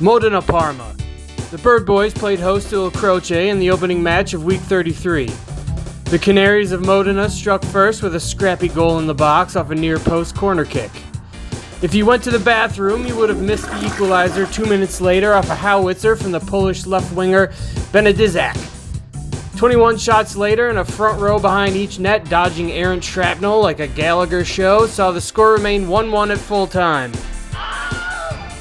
Modena Parma. The Bird Boys played host to La Croce in the opening match of Week 33. The Canaries of Modena struck first with a scrappy goal in the box off a near post corner kick. If you went to the bathroom, you would have missed the equalizer two minutes later off a howitzer from the Polish left winger Benedyczak. 21 shots later, and a front row behind each net, dodging errant shrapnel like a Gallagher show, saw the score remain 1 1 at full time.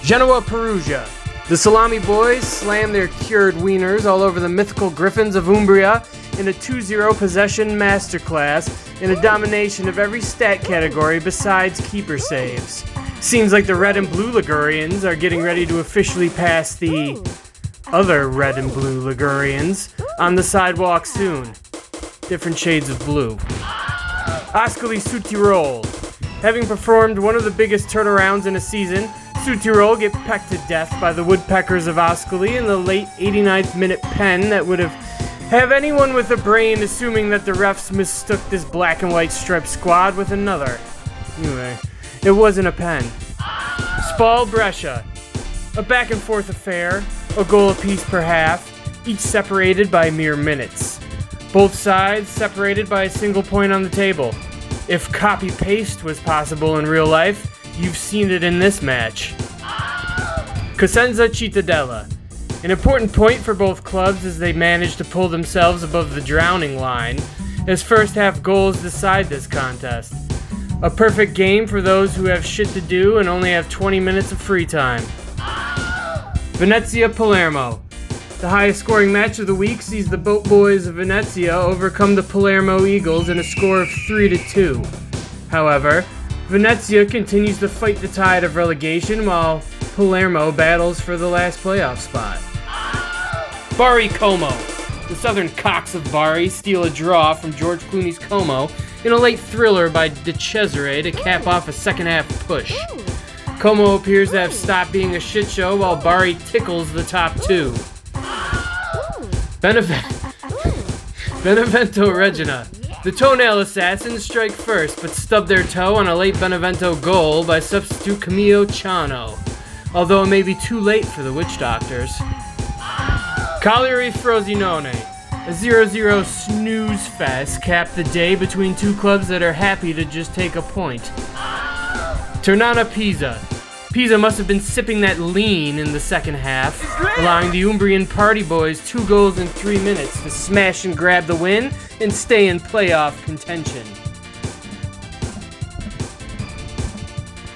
Genoa Perugia. The Salami Boys slam their cured wieners all over the mythical Griffins of Umbria in a 2 0 possession masterclass in a domination of every stat category besides keeper saves. Seems like the red and blue Ligurians are getting ready to officially pass the other red and blue Ligurians on the sidewalk soon. Different shades of blue. Ascoli Südtirol. Having performed one of the biggest turnarounds in a season, Südtirol get pecked to death by the woodpeckers of Ascoli in the late 89th minute pen that would have have anyone with a brain assuming that the refs mistook this black and white striped squad with another. Anyway, it wasn't a pen. Spal Brescia. A back and forth affair, a goal apiece per half, each separated by mere minutes. Both sides separated by a single point on the table. If copy paste was possible in real life, you've seen it in this match. Cosenza Cittadella. An important point for both clubs as they manage to pull themselves above the drowning line, as first half goals decide this contest. A perfect game for those who have shit to do and only have 20 minutes of free time. Venezia Palermo. The highest scoring match of the week sees the Boat Boys of Venezia overcome the Palermo Eagles in a score of 3 to 2. However, Venezia continues to fight the tide of relegation while Palermo battles for the last playoff spot. Bari Como. The southern cocks of Bari steal a draw from George Clooney's Como in a late thriller by Di Cesare to cap off a second half push. Como appears to have stopped being a shit show while Bari tickles the top two. Benev- Benevento Reggina. The toenail assassins strike first, but stub their toe on a late Benevento goal by substitute Camillo Ciano, although it may be too late for the witch doctors. Cagliari Frosinone. A 0-0 snooze fest capped the day between two clubs that are happy to just take a point. Ternana Pisa. Pisa must have been sipping that lean in the second half, allowing the Umbrian Party Boys two goals in three minutes to smash and grab the win and stay in playoff contention.